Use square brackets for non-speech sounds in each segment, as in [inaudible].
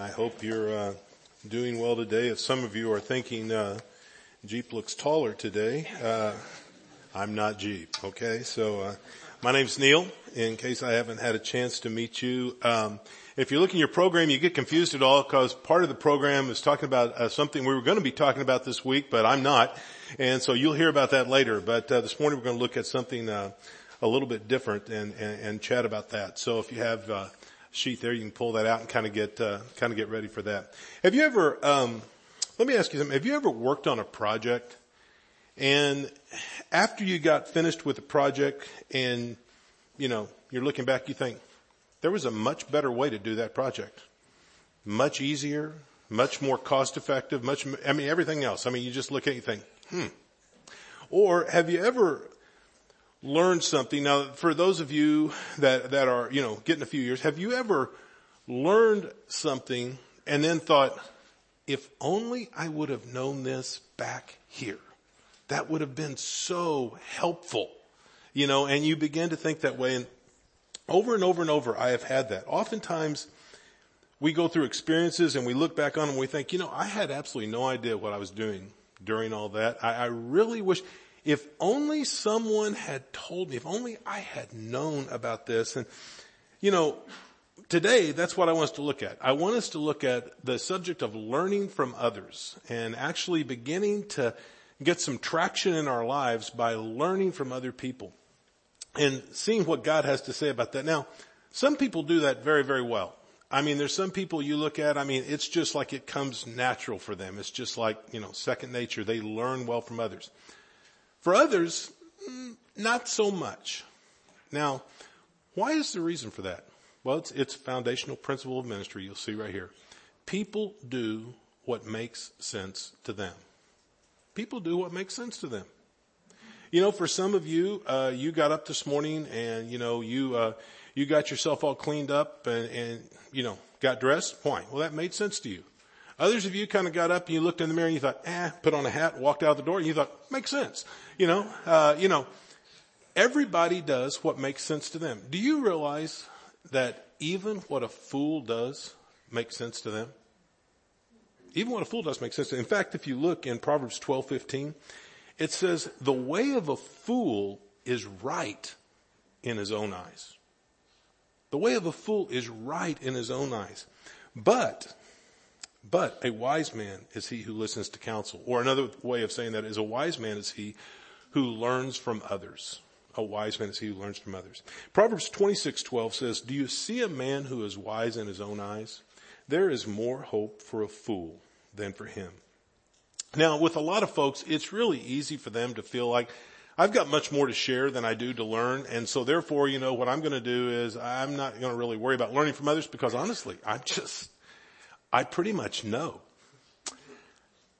I hope you're uh, doing well today. If some of you are thinking uh, Jeep looks taller today, uh, I'm not Jeep. Okay, so uh, my name's Neil. In case I haven't had a chance to meet you, um, if you look in your program, you get confused at all because part of the program is talking about uh, something we were going to be talking about this week, but I'm not, and so you'll hear about that later. But uh, this morning we're going to look at something a little bit different and, and, and, chat about that. So if you have sheet there. You can pull that out and kind of get uh, kind of get ready for that. Have you ever? Um, let me ask you something. Have you ever worked on a project and after you got finished with the project and you know you're looking back, you think there was a much better way to do that project, much easier, much more cost effective, much. I mean everything else. I mean you just look at it and think, hmm. Or have you ever learned something. Now, for those of you that, that are, you know, getting a few years, have you ever learned something and then thought, if only I would have known this back here, that would have been so helpful, you know, and you begin to think that way. And over and over and over, I have had that. Oftentimes, we go through experiences and we look back on them and we think, you know, I had absolutely no idea what I was doing during all that. I, I really wish, if only someone had told me, if only I had known about this. And, you know, today that's what I want us to look at. I want us to look at the subject of learning from others and actually beginning to get some traction in our lives by learning from other people and seeing what God has to say about that. Now, some people do that very, very well. I mean, there's some people you look at, I mean, it's just like it comes natural for them. It's just like, you know, second nature. They learn well from others. For others, mm, not so much. Now, why is the reason for that? Well, it's, it's foundational principle of ministry. You'll see right here. People do what makes sense to them. People do what makes sense to them. You know, for some of you, uh, you got up this morning and, you know, you, uh, you got yourself all cleaned up and, and, you know, got dressed. Why? Well, that made sense to you. Others of you kind of got up and you looked in the mirror and you thought, eh, put on a hat, walked out the door, and you thought, makes sense. You know, uh, you know, everybody does what makes sense to them. Do you realize that even what a fool does makes sense to them? Even what a fool does makes sense. In fact, if you look in Proverbs 12, 15, it says, the way of a fool is right in his own eyes. The way of a fool is right in his own eyes. But but a wise man is he who listens to counsel. Or another way of saying that is a wise man is he who learns from others. A wise man is he who learns from others. Proverbs 26:12 says, "Do you see a man who is wise in his own eyes? There is more hope for a fool than for him." Now, with a lot of folks, it's really easy for them to feel like I've got much more to share than I do to learn. And so therefore, you know, what I'm going to do is I'm not going to really worry about learning from others because honestly, I'm just, I pretty much know.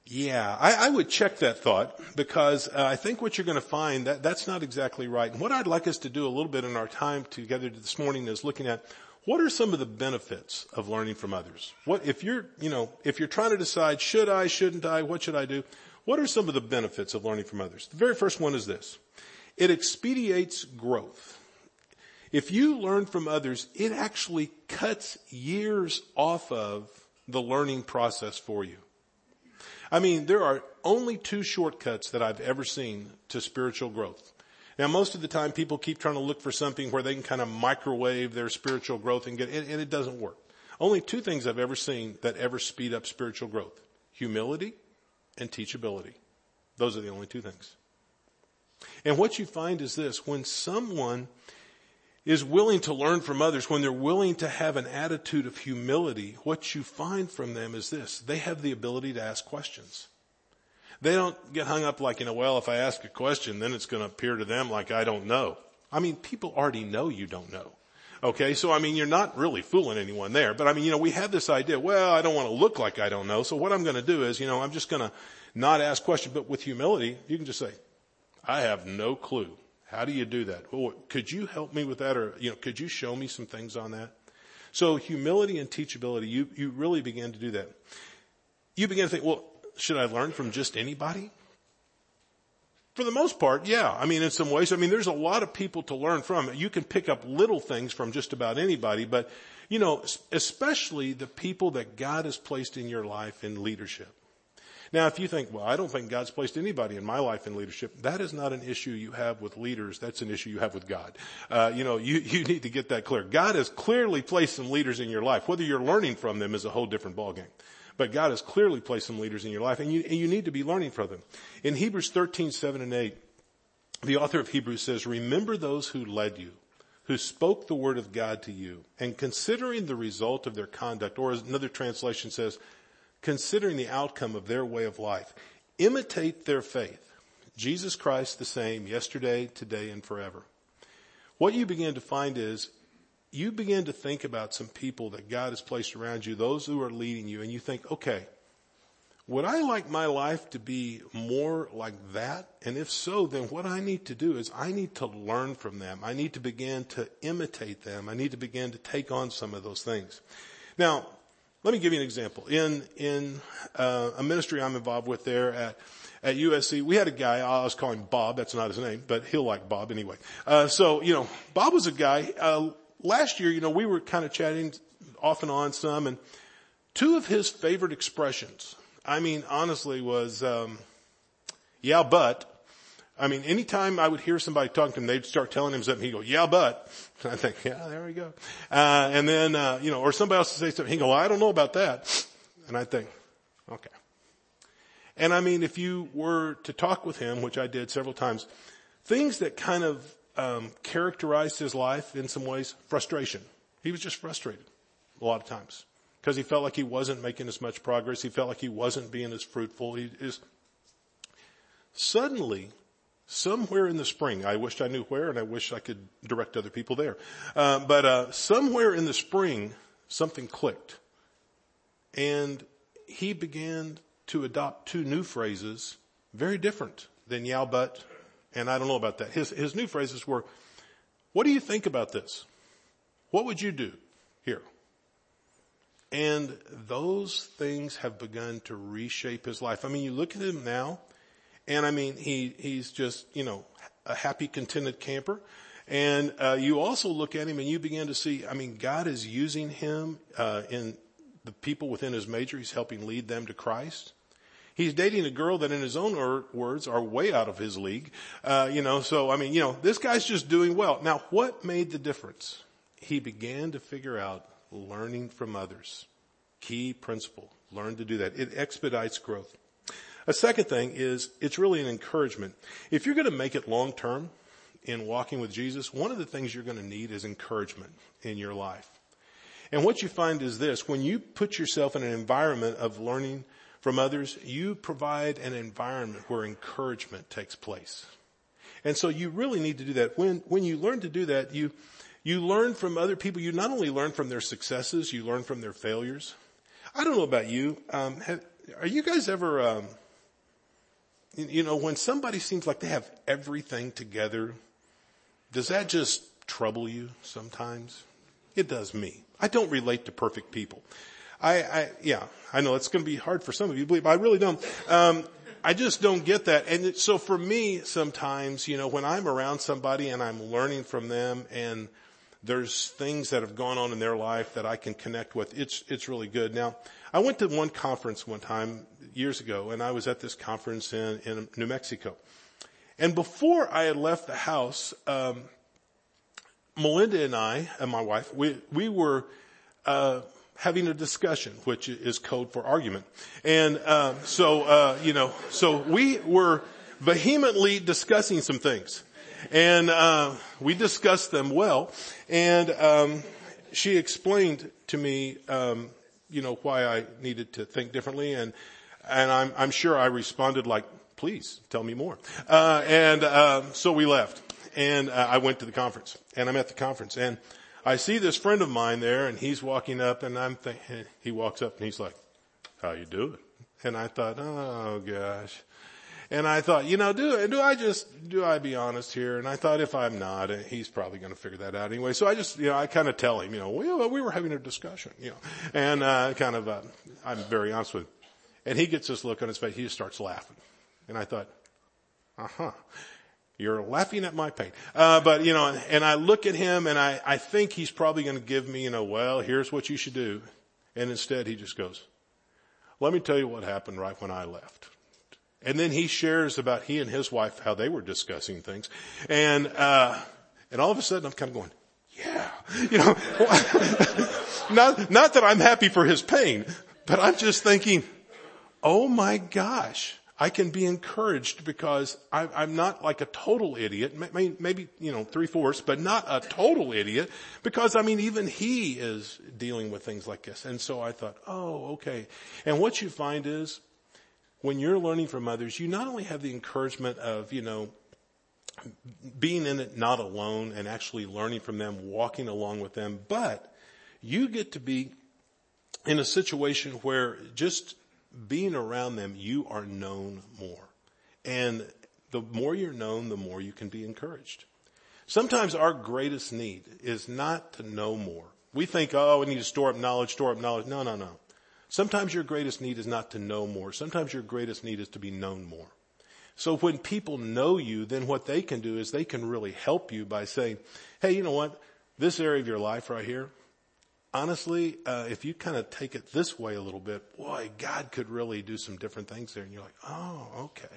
Yeah, I, I would check that thought because uh, I think what you're going to find that that's not exactly right. And what I'd like us to do a little bit in our time together this morning is looking at what are some of the benefits of learning from others? What if you're, you know, if you're trying to decide should I, shouldn't I, what should I do? What are some of the benefits of learning from others? The very first one is this. It expedites growth. If you learn from others, it actually cuts years off of the learning process for you. I mean, there are only two shortcuts that I've ever seen to spiritual growth. Now, most of the time people keep trying to look for something where they can kind of microwave their spiritual growth and get, and, and it doesn't work. Only two things I've ever seen that ever speed up spiritual growth. Humility and teachability. Those are the only two things. And what you find is this, when someone is willing to learn from others, when they're willing to have an attitude of humility, what you find from them is this. They have the ability to ask questions. They don't get hung up like, you know, well, if I ask a question, then it's going to appear to them like I don't know. I mean, people already know you don't know. Okay, so I mean, you're not really fooling anyone there, but I mean, you know, we have this idea, well, I don't want to look like I don't know, so what I'm going to do is, you know, I'm just going to not ask questions, but with humility, you can just say, I have no clue. How do you do that? Well, could you help me with that or, you know, could you show me some things on that? So humility and teachability, you, you really begin to do that. You begin to think, well, should I learn from just anybody? For the most part, yeah. I mean, in some ways, I mean, there's a lot of people to learn from. You can pick up little things from just about anybody, but you know, especially the people that God has placed in your life in leadership. Now, if you think, well, I don't think God's placed anybody in my life in leadership, that is not an issue you have with leaders. That's an issue you have with God. Uh, you know, you, [laughs] you need to get that clear. God has clearly placed some leaders in your life. Whether you're learning from them is a whole different ballgame. But God has clearly placed some leaders in your life and you, and you need to be learning from them. In Hebrews 13, 7 and 8, the author of Hebrews says, remember those who led you, who spoke the word of God to you, and considering the result of their conduct, or as another translation says, considering the outcome of their way of life. Imitate their faith. Jesus Christ the same yesterday, today, and forever. What you begin to find is you begin to think about some people that God has placed around you, those who are leading you, and you think, okay, would I like my life to be more like that? And if so, then what I need to do is I need to learn from them. I need to begin to imitate them. I need to begin to take on some of those things. Now, let me give you an example. In, in, uh, a ministry I'm involved with there at, at USC, we had a guy, I was calling Bob, that's not his name, but he'll like Bob anyway. Uh, so, you know, Bob was a guy, uh, last year, you know, we were kind of chatting off and on some and two of his favorite expressions, I mean, honestly was, um, yeah, but, I mean, anytime I would hear somebody talking to him, they'd start telling him something. He'd go, yeah, but. And [laughs] I think, yeah, there we go. Uh, and then, uh, you know, or somebody else would say something. He'd go, well, I don't know about that. And I'd think, okay. And I mean, if you were to talk with him, which I did several times, things that kind of, um, characterized his life in some ways, frustration. He was just frustrated a lot of times because he felt like he wasn't making as much progress. He felt like he wasn't being as fruitful. He is suddenly somewhere in the spring, I wished I knew where and I wish I could direct other people there. Uh, but, uh, somewhere in the spring, something clicked and he began to adopt two new phrases, very different than yow but, and I don't know about that. His, his new phrases were, what do you think about this? What would you do here? And those things have begun to reshape his life. I mean, you look at him now and I mean, he, he's just, you know, a happy, contented camper. And, uh, you also look at him and you begin to see, I mean, God is using him, uh, in the people within his major. He's helping lead them to Christ. He's dating a girl that in his own words are way out of his league. Uh, you know, so I mean, you know, this guy's just doing well. Now, what made the difference? He began to figure out learning from others. Key principle. Learn to do that. It expedites growth. A second thing is it's really an encouragement. If you're going to make it long term in walking with Jesus, one of the things you're going to need is encouragement in your life. And what you find is this, when you put yourself in an environment of learning from others, you provide an environment where encouragement takes place. And so you really need to do that. When, when you learn to do that, you, you learn from other people. You not only learn from their successes, you learn from their failures. I don't know about you. Um, have, are you guys ever, um, you know, when somebody seems like they have everything together, does that just trouble you sometimes? It does me. I don't relate to perfect people. I, I yeah, I know it's going to be hard for some of you, believe but I really don't. Um, I just don't get that. And it, so for me, sometimes, you know, when I'm around somebody and I'm learning from them and there's things that have gone on in their life that I can connect with, it's, it's really good. Now, I went to one conference one time years ago and I was at this conference in, in New Mexico. And before I had left the house, um, Melinda and I and my wife, we, we were, uh, having a discussion, which is code for argument. And, uh, so, uh, you know, so we were vehemently discussing some things. And, uh, we discussed them well. And, um, she explained to me, um, you know, why I needed to think differently and, and I'm, I'm sure I responded like, please tell me more. Uh, and, uh, so we left and uh, I went to the conference and I'm at the conference and I see this friend of mine there and he's walking up and I'm thinking, he walks up and he's like, how you doing? And I thought, oh gosh. And I thought, you know, do, do I just, do I be honest here? And I thought if I'm not, he's probably going to figure that out anyway. So I just, you know, I kind of tell him, you know, we, we were having a discussion, you know, and, uh, kind of, uh, I'm very honest with him. And he gets this look on his face. He just starts laughing. And I thought, uh-huh. You're laughing at my pain. Uh, but you know, and I look at him and I, I think he's probably going to give me, you know, well, here's what you should do. And instead he just goes, let me tell you what happened right when I left. And then he shares about he and his wife, how they were discussing things. And, uh, and all of a sudden I'm kind of going, yeah, you know, [laughs] not, not that I'm happy for his pain, but I'm just thinking, oh my gosh, I can be encouraged because I, am not like a total idiot, maybe, maybe you know, three fourths, but not a total idiot because I mean, even he is dealing with things like this. And so I thought, oh, okay. And what you find is when you're learning from others, you not only have the encouragement of, you know, being in it not alone and actually learning from them, walking along with them, but you get to be in a situation where just being around them, you are known more. And the more you're known, the more you can be encouraged. Sometimes our greatest need is not to know more. We think, oh, we need to store up knowledge, store up knowledge. No, no, no. Sometimes your greatest need is not to know more. Sometimes your greatest need is to be known more. So when people know you, then what they can do is they can really help you by saying, hey, you know what? This area of your life right here, honestly, uh, if you kind of take it this way a little bit, boy, God could really do some different things there. And you're like, oh, okay.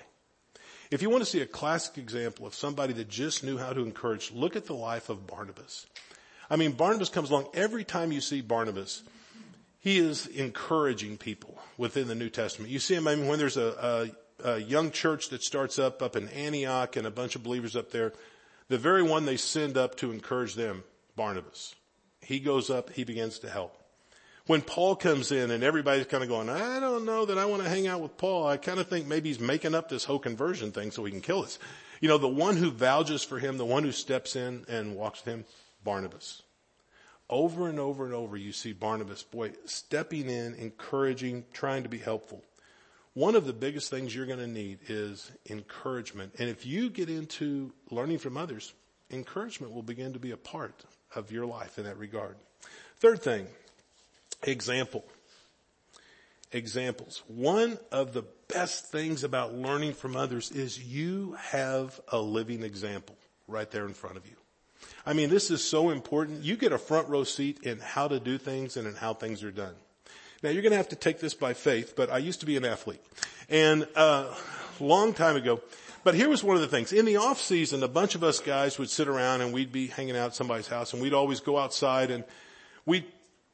If you want to see a classic example of somebody that just knew how to encourage, look at the life of Barnabas. I mean, Barnabas comes along every time you see Barnabas, he is encouraging people within the New Testament. You see him, I mean, when there's a, a, a young church that starts up up in Antioch and a bunch of believers up there, the very one they send up to encourage them, Barnabas. He goes up, he begins to help. When Paul comes in and everybody's kind of going, I don't know that I want to hang out with Paul. I kind of think maybe he's making up this whole conversion thing so he can kill us. You know, the one who vouches for him, the one who steps in and walks with him, Barnabas. Over and over and over you see Barnabas, boy, stepping in, encouraging, trying to be helpful. One of the biggest things you're going to need is encouragement. And if you get into learning from others, encouragement will begin to be a part of your life in that regard. Third thing, example. Examples. One of the best things about learning from others is you have a living example right there in front of you. I mean, this is so important. You get a front row seat in how to do things and in how things are done. Now you're going to have to take this by faith, but I used to be an athlete and, uh, long time ago, but here was one of the things. In the off season, a bunch of us guys would sit around and we'd be hanging out at somebody's house and we'd always go outside and we'd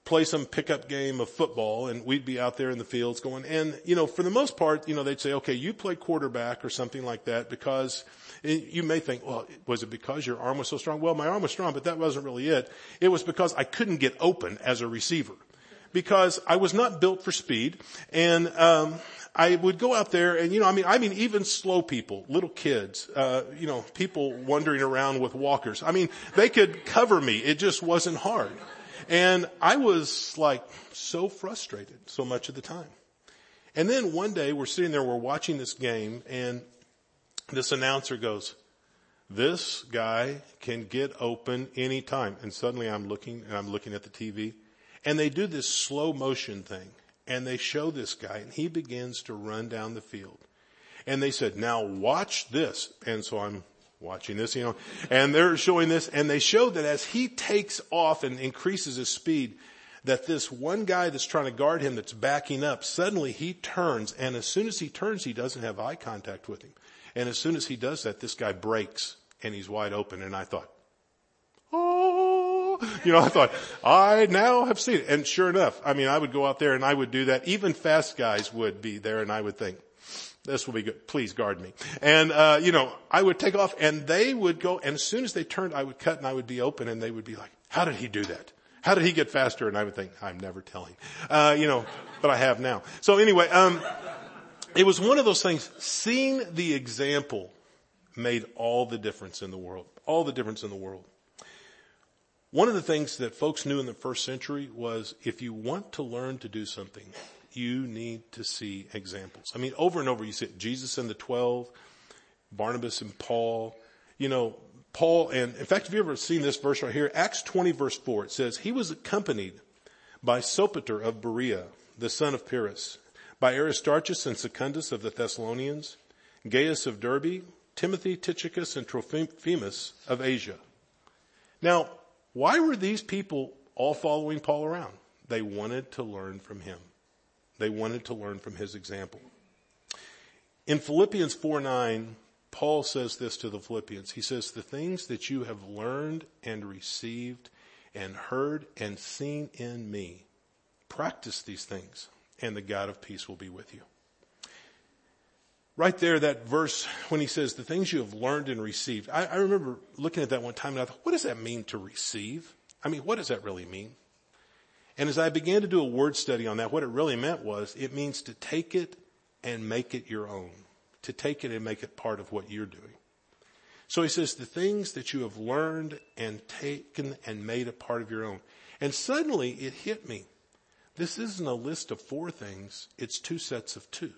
play some pickup game of football and we'd be out there in the fields going. And you know for the most part you know they'd say okay you play quarterback or something like that because you may think well was it because your arm was so strong? Well my arm was strong but that wasn't really it. It was because I couldn't get open as a receiver because I was not built for speed and um I would go out there and, you know, I mean, I mean, even slow people, little kids, uh, you know, people wandering around with walkers. I mean, they could cover me. It just wasn't hard. And I was like so frustrated so much of the time. And then one day we're sitting there, we're watching this game and this announcer goes, this guy can get open anytime. And suddenly I'm looking and I'm looking at the TV and they do this slow motion thing and they show this guy and he begins to run down the field. And they said, now watch this. And so I'm watching this, you know, and they're showing this and they show that as he takes off and increases his speed, that this one guy that's trying to guard him that's backing up, suddenly he turns and as soon as he turns, he doesn't have eye contact with him. And as soon as he does that, this guy breaks and he's wide open. And I thought, [laughs] you know, I thought, I now have seen it. And sure enough, I mean, I would go out there and I would do that. Even fast guys would be there and I would think, this will be good. Please guard me. And, uh, you know, I would take off and they would go and as soon as they turned, I would cut and I would be open and they would be like, how did he do that? How did he get faster? And I would think, I'm never telling. Uh, you know, but I have now. So anyway, um, it was one of those things, seeing the example made all the difference in the world. All the difference in the world. One of the things that folks knew in the first century was if you want to learn to do something, you need to see examples. I mean, over and over you see. Jesus and the twelve, Barnabas and Paul, you know, Paul and, in fact, have you ever seen this verse right here? Acts 20 verse 4, it says, he was accompanied by Sopater of Berea, the son of Pyrrhus, by Aristarchus and Secundus of the Thessalonians, Gaius of Derbe, Timothy, Tychicus, and Trophimus of Asia. Now, why were these people all following Paul around? They wanted to learn from him. They wanted to learn from his example. In Philippians 4 9, Paul says this to the Philippians. He says, the things that you have learned and received and heard and seen in me, practice these things and the God of peace will be with you. Right there, that verse when he says the things you have learned and received. I, I remember looking at that one time and I thought, what does that mean to receive? I mean, what does that really mean? And as I began to do a word study on that, what it really meant was it means to take it and make it your own. To take it and make it part of what you're doing. So he says the things that you have learned and taken and made a part of your own. And suddenly it hit me. This isn't a list of four things. It's two sets of two.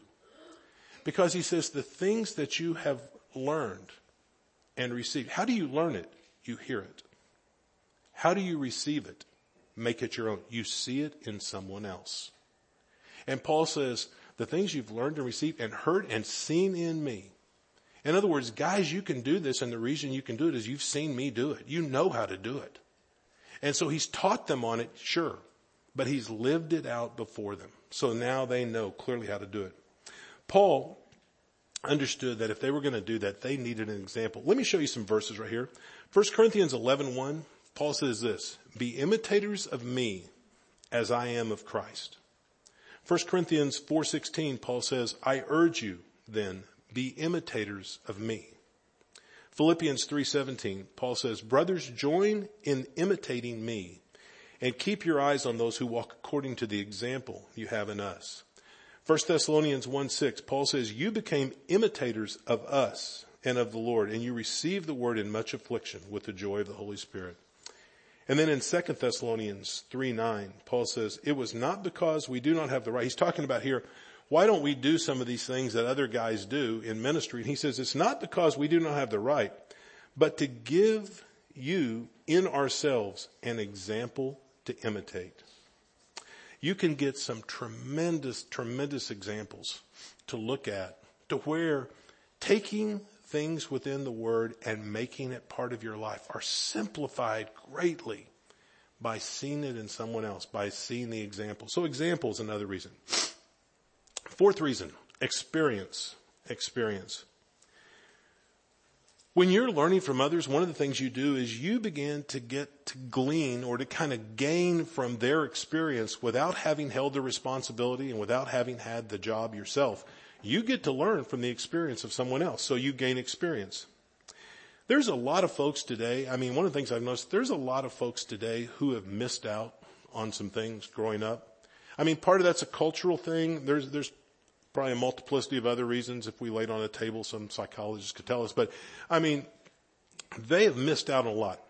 Because he says the things that you have learned and received. How do you learn it? You hear it. How do you receive it? Make it your own. You see it in someone else. And Paul says, the things you've learned and received and heard and seen in me. In other words, guys, you can do this and the reason you can do it is you've seen me do it. You know how to do it. And so he's taught them on it, sure, but he's lived it out before them. So now they know clearly how to do it. Paul understood that if they were going to do that, they needed an example. Let me show you some verses right here. 1 Corinthians 11, 1, Paul says this, be imitators of me as I am of Christ. 1 Corinthians 4:16 Paul says, I urge you then be imitators of me. Philippians 3:17 Paul says, brothers join in imitating me and keep your eyes on those who walk according to the example you have in us. 1 Thessalonians 1 6, Paul says, you became imitators of us and of the Lord, and you received the word in much affliction with the joy of the Holy Spirit. And then in 2 Thessalonians 3 9, Paul says, it was not because we do not have the right. He's talking about here, why don't we do some of these things that other guys do in ministry? And he says, it's not because we do not have the right, but to give you in ourselves an example to imitate. You can get some tremendous, tremendous examples to look at to where taking things within the word and making it part of your life are simplified greatly by seeing it in someone else, by seeing the example. So example is another reason. Fourth reason, experience, experience. When you're learning from others, one of the things you do is you begin to get to glean or to kind of gain from their experience without having held the responsibility and without having had the job yourself. You get to learn from the experience of someone else, so you gain experience. There's a lot of folks today, I mean, one of the things I've noticed, there's a lot of folks today who have missed out on some things growing up. I mean, part of that's a cultural thing. There's, there's Probably a multiplicity of other reasons if we laid on a table, some psychologists could tell us. But I mean, they have missed out on a lot.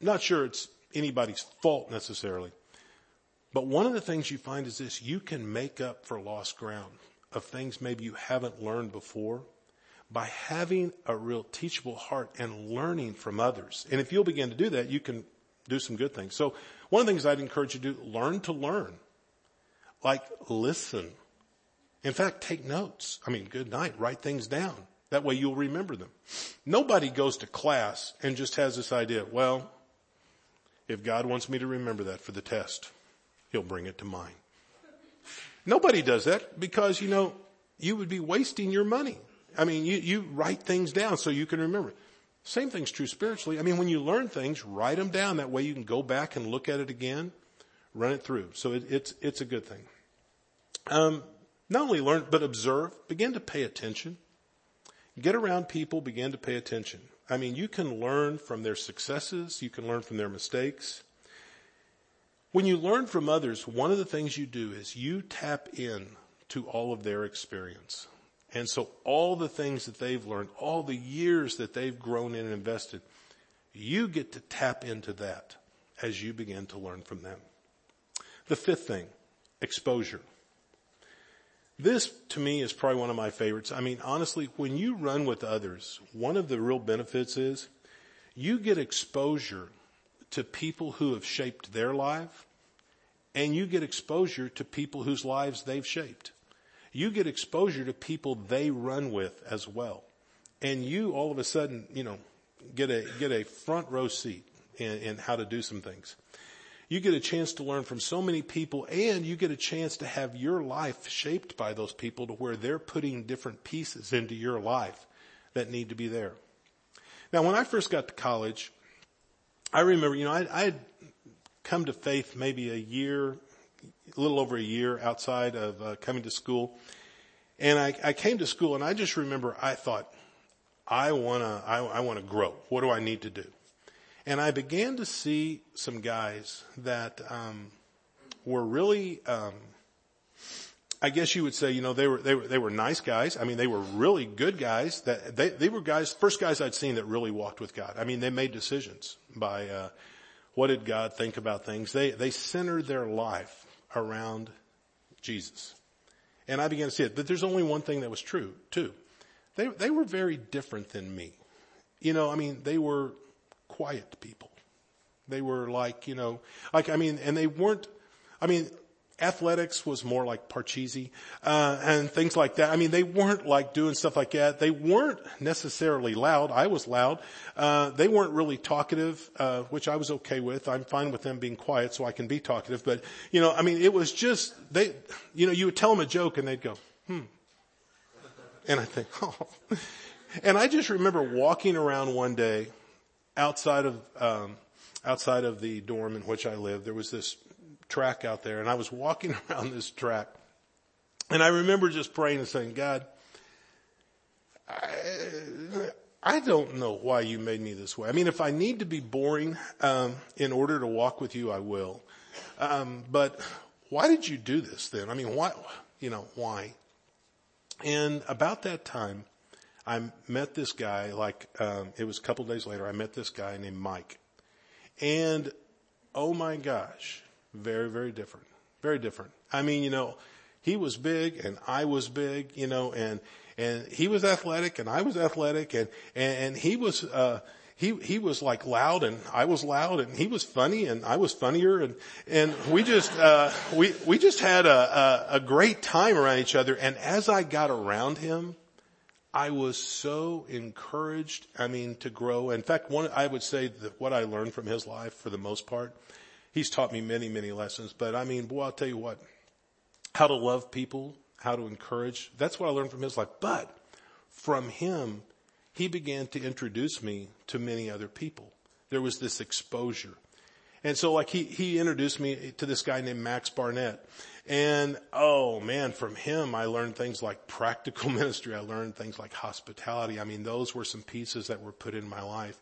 Not sure it's anybody's fault necessarily. But one of the things you find is this, you can make up for lost ground of things maybe you haven't learned before by having a real teachable heart and learning from others. And if you'll begin to do that, you can do some good things. So one of the things I'd encourage you to do, learn to learn. Like listen in fact, take notes. I mean, good night. Write things down. That way you'll remember them. Nobody goes to class and just has this idea, well, if God wants me to remember that for the test, he'll bring it to mind. Nobody does that because, you know, you would be wasting your money. I mean, you, you write things down so you can remember. Same thing's true spiritually. I mean, when you learn things, write them down. That way you can go back and look at it again, run it through. So it, it's, it's a good thing. Um, not only learn, but observe, begin to pay attention. Get around people, begin to pay attention. I mean, you can learn from their successes, you can learn from their mistakes. When you learn from others, one of the things you do is you tap in to all of their experience. And so all the things that they've learned, all the years that they've grown in and invested, you get to tap into that as you begin to learn from them. The fifth thing, exposure. This to me is probably one of my favorites. I mean, honestly, when you run with others, one of the real benefits is you get exposure to people who have shaped their life and you get exposure to people whose lives they've shaped. You get exposure to people they run with as well. and you all of a sudden, you know, get a, get a front row seat in, in how to do some things. You get a chance to learn from so many people and you get a chance to have your life shaped by those people to where they're putting different pieces into your life that need to be there. Now when I first got to college, I remember, you know, I, I had come to faith maybe a year, a little over a year outside of uh, coming to school. And I, I came to school and I just remember I thought, I wanna, I, I wanna grow. What do I need to do? And I began to see some guys that, um, were really, um, I guess you would say, you know, they were, they were, they were nice guys. I mean, they were really good guys that they, they were guys, first guys I'd seen that really walked with God. I mean, they made decisions by, uh, what did God think about things? They, they centered their life around Jesus. And I began to see it. But there's only one thing that was true, too. They, they were very different than me. You know, I mean, they were quiet people. They were like, you know, like, I mean, and they weren't, I mean, athletics was more like Parcheesi, uh, and things like that. I mean, they weren't like doing stuff like that. They weren't necessarily loud. I was loud. Uh, they weren't really talkative, uh, which I was okay with. I'm fine with them being quiet so I can be talkative. But, you know, I mean, it was just, they, you know, you would tell them a joke and they'd go, hmm. And I think, [laughs] oh. And I just remember walking around one day outside of, um, outside of the dorm in which I lived. There was this track out there and I was walking [laughs] around this track and I remember just praying and saying, God, I, I don't know why you made me this way. I mean, if I need to be boring, um, in order to walk with you, I will. Um, but why did you do this then? I mean, why, you know, why? And about that time, I met this guy, like, um, it was a couple days later, I met this guy named Mike. And oh my gosh, very, very different. Very different. I mean, you know, he was big and I was big, you know, and, and he was athletic and I was athletic and, and, and he was, uh, he, he was like loud and I was loud and he was funny and I was funnier and, and we just, uh, we, we just had a, a, a great time around each other. And as I got around him, I was so encouraged, I mean, to grow. In fact, one, I would say that what I learned from his life for the most part he's taught me many, many lessons. But I mean, boy, I'll tell you what, how to love people, how to encourage. That's what I learned from his life. But from him, he began to introduce me to many other people. There was this exposure. And so like he, he introduced me to this guy named Max Barnett. And oh man, from him I learned things like practical [laughs] ministry. I learned things like hospitality. I mean, those were some pieces that were put in my life.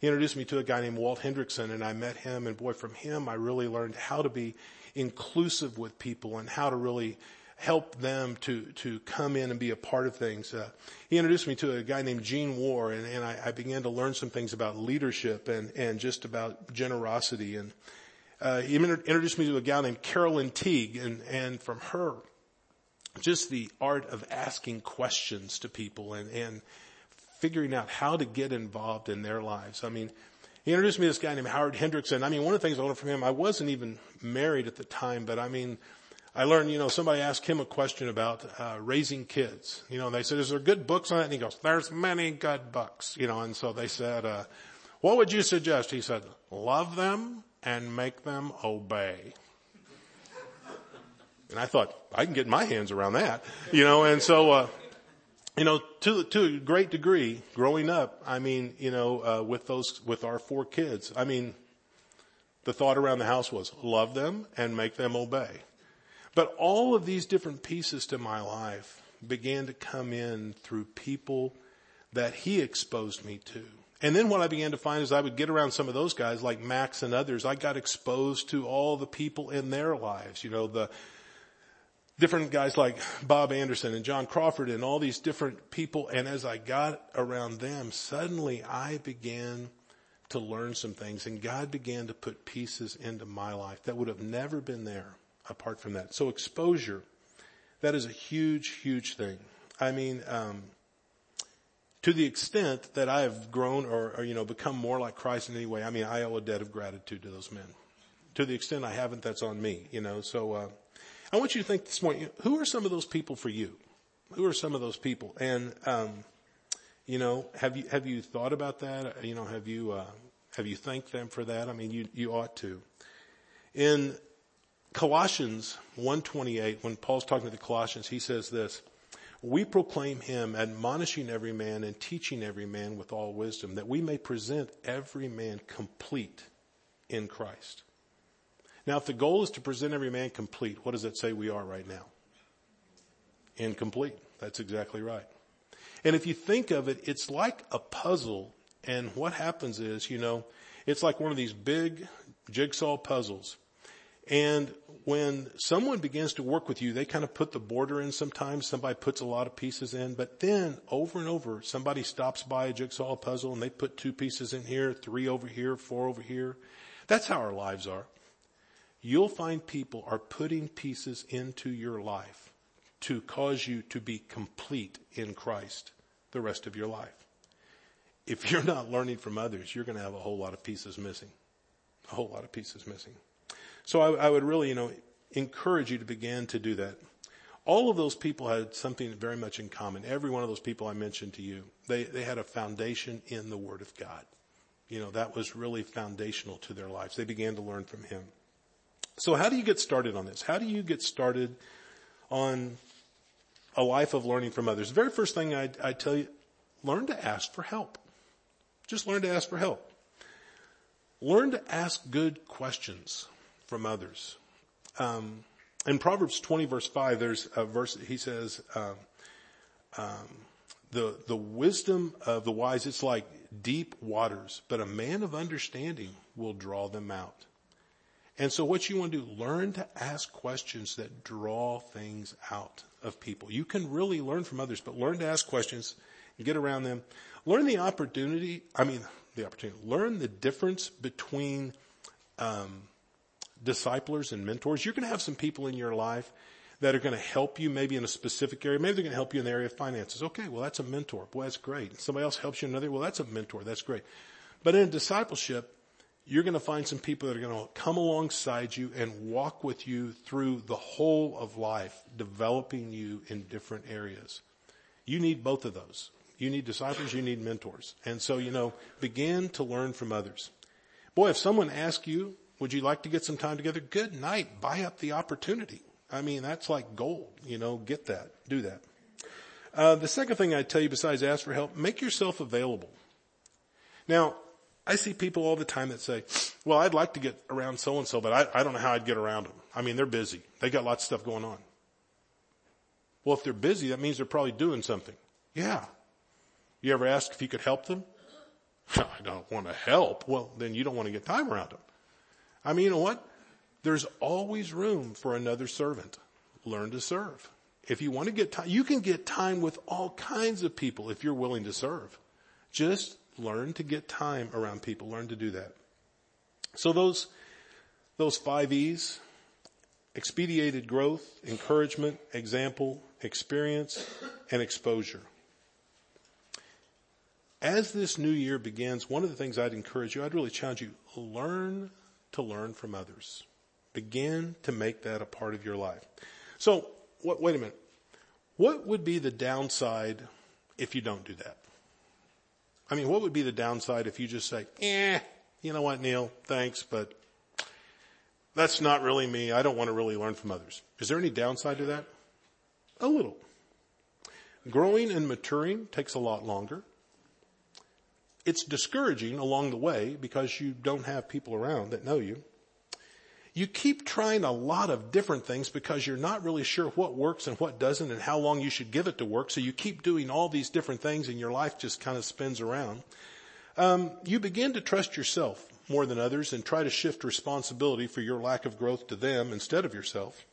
He introduced me to a guy named Walt Henrichsen and I met him and boy, from him I really learned how to be inclusive with people and how to really help them to, to come in and be a part of things. Uh, he introduced me to a guy named Gene Warr and, and I, I, began to learn some things about leadership and, and just about generosity. And, uh, he introduced me to a gal named Carolyn Teague and, and from her, just the art of asking questions to people and, and figuring out how to get involved in their lives. I mean, he introduced me to this guy named Howard Hendrickson. I mean, one of the things I learned from him, I wasn't even married at the time, but I mean, I learned, you know, somebody asked him a question about uh, raising kids. You know, and they said, "Is there good books on it?" And he goes, "There's many good books." You know, and so they said, uh, "What would you suggest?" He said, "Love them and make them obey." And I thought, I can get my hands around that, you know, and so, uh, you know, to to a great degree, growing up, I mean, you know, uh, with those with our four kids, I mean, the thought around the house was love them and make them obey. But all of these different pieces to my life began to come in through people that he exposed me to. And then what I began to find is I would get around some of those guys like Max and others. I got exposed to all the people in their lives, you know, the, different guys like Bob Anderson and John Crawford and all these different people. And as I got around them, suddenly I began to learn some things and God began to put pieces into my life that would have never been there apart from that. So exposure, that is a huge, huge thing. I mean, um, to the extent that I have grown or, or, you know, become more like Christ in any way, I mean, I owe a debt of gratitude to those men. To the extent I haven't, that's on me, you know, so, uh, I want you to think this morning, who are some of those people for you? Who are some of those people? And, um, You know, have you, have you thought about that? You know, have you, uh, have you thanked them for that? I mean, you, you ought to. In Colossians 128, when Paul's talking to the Colossians, he says this, we proclaim him admonishing every man and teaching every man with all wisdom that we may present every man complete in Christ. Now if the goal is to present every man complete, what does that say we are right now? Incomplete. That's exactly right. And if you think of it, it's like a puzzle and what happens is, you know, it's like one of these big jigsaw puzzles. And when someone begins to work with you, they kind of put the border in sometimes. Somebody puts a lot of pieces in, but then over and over, somebody stops by a jigsaw puzzle and they put two pieces in here, three over here, four over here. That's how our lives are. You'll find people are putting pieces into your life to cause you to be complete in Christ the rest of your life. If you're not learning from others, you're going to have a whole lot of pieces missing. A whole lot of pieces missing. So I, I would really, you know, encourage you to begin to do that. All of those people had something very much in common. Every one of those people I mentioned to you, they, they had a foundation in the Word of God. You know, that was really foundational to their lives. They began to learn from Him. So how do you get started on this? How do you get started on a life of learning from others? The very first thing I, I tell you, learn to ask for help. Just learn to ask for help. Learn to ask good questions from others. Um, in Proverbs 20 verse 5, there's a verse, he says, um, um, the, the wisdom of the wise, it's like deep waters, but a man of understanding will draw them out. And so what you want to do, learn to ask questions that draw things out of people. You can really learn from others, but learn to ask questions and get around them. Learn the opportunity, I mean, the opportunity, learn the difference between, um, disciplers and mentors. You're going to have some people in your life that are going to help you maybe in a specific area. Maybe they're going to help you in the area of finances. Okay, well that's a mentor. Boy, that's great. Somebody else helps you in another. Well, that's a mentor. That's great. But in discipleship, you're going to find some people that are going to come alongside you and walk with you through the whole of life, developing you in different areas. You need both of those. You need disciples, you need mentors. And so, you know, begin to learn from others. Boy, if someone asks you would you like to get some time together? Good night. Buy up the opportunity. I mean, that's like gold, you know, get that, do that. Uh, the second thing I'd tell you besides ask for help, make yourself available. Now, I see people all the time that say, well, I'd like to get around so and so, but I, I don't know how I'd get around them. I mean, they're busy. They got lots of stuff going on. Well, if they're busy, that means they're probably doing something. Yeah. You ever ask if you could help them? [laughs] I don't want to help. Well, then you don't want to get time around them. I mean, you know what? There's always room for another servant. Learn to serve. If you want to get time, you can get time with all kinds of people if you're willing to serve. Just learn to get time around people. Learn to do that. So those, those five E's, expedited growth, encouragement, example, experience, and exposure. As this new year begins, one of the things I'd encourage you, I'd really challenge you, learn to learn from others. Begin to make that a part of your life. So, what, wait a minute. What would be the downside if you don't do that? I mean, what would be the downside if you just say, eh, you know what, Neil, thanks, but that's not really me. I don't want to really learn from others. Is there any downside to that? A little. Growing and maturing takes a lot longer it's discouraging along the way because you don't have people around that know you. You keep trying a lot of different things because you're not really sure what works and what doesn't and how long you should give it to work. So you keep doing all these different things and your life just kind of spins around. Um, you begin to trust yourself more than others and try to shift responsibility for your lack of growth to them instead of yourself.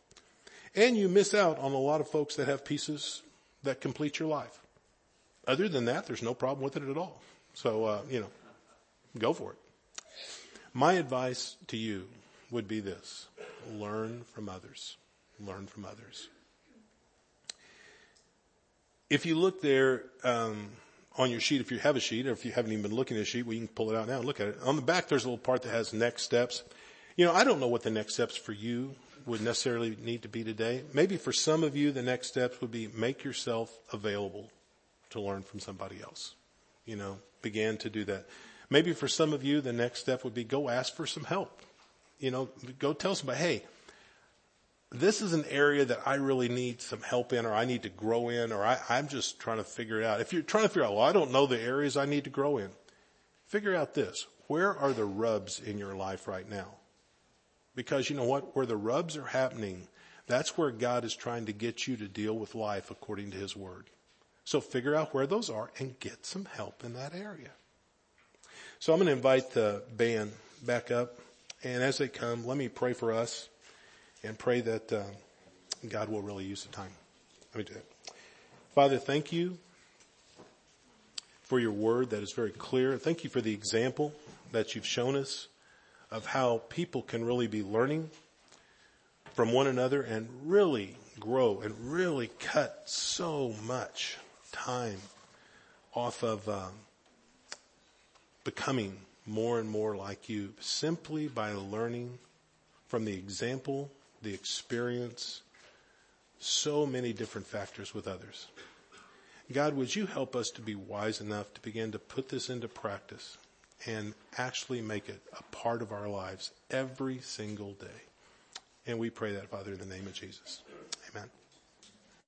And you miss out on a lot of folks that have pieces that complete your life. Other than that, there's no problem with it at all. So, uh, you know, go for it. My advice to you would be this. Learn from others. Learn from others. If you look there, um, on your sheet, if you have a sheet, or if you haven't even been looking at a sheet, we can pull it out now and look at it. On the back, there's a little part that has next steps. You know, I don't know what the next steps for you would necessarily need to be today. Maybe for some of you, the next steps would be make yourself available to learn from somebody else. You know, began to do that. Maybe for some of you, the next step would be go ask for some help. You know, go tell somebody, hey, this is an area that I really need some help in or I need to grow in or I, am just trying to figure it out. If you're trying to figure out, well, I don't know the areas I need to grow in, figure out this. Where are the rubs in your life right now? Because you know what? Where the rubs are happening, that's where God is trying to get you to deal with life according to His Word. So figure out where those are and get some help in that area. So I'm going to invite the band back up. And as they come, let me pray for us and pray that uh, God will really use the time. Let me do it. Father, thank you for your word that is very clear. Thank you for the example that you've shown us of how people can really be learning from one another and really grow and really cut so much time off of um, becoming more and more like you simply by learning from the example the experience, so many different factors with others. God, would you help us to be wise enough to begin to put this into practice and actually make it a part of our lives every single day? And we pray that, Father, in the name of Jesus. Amen.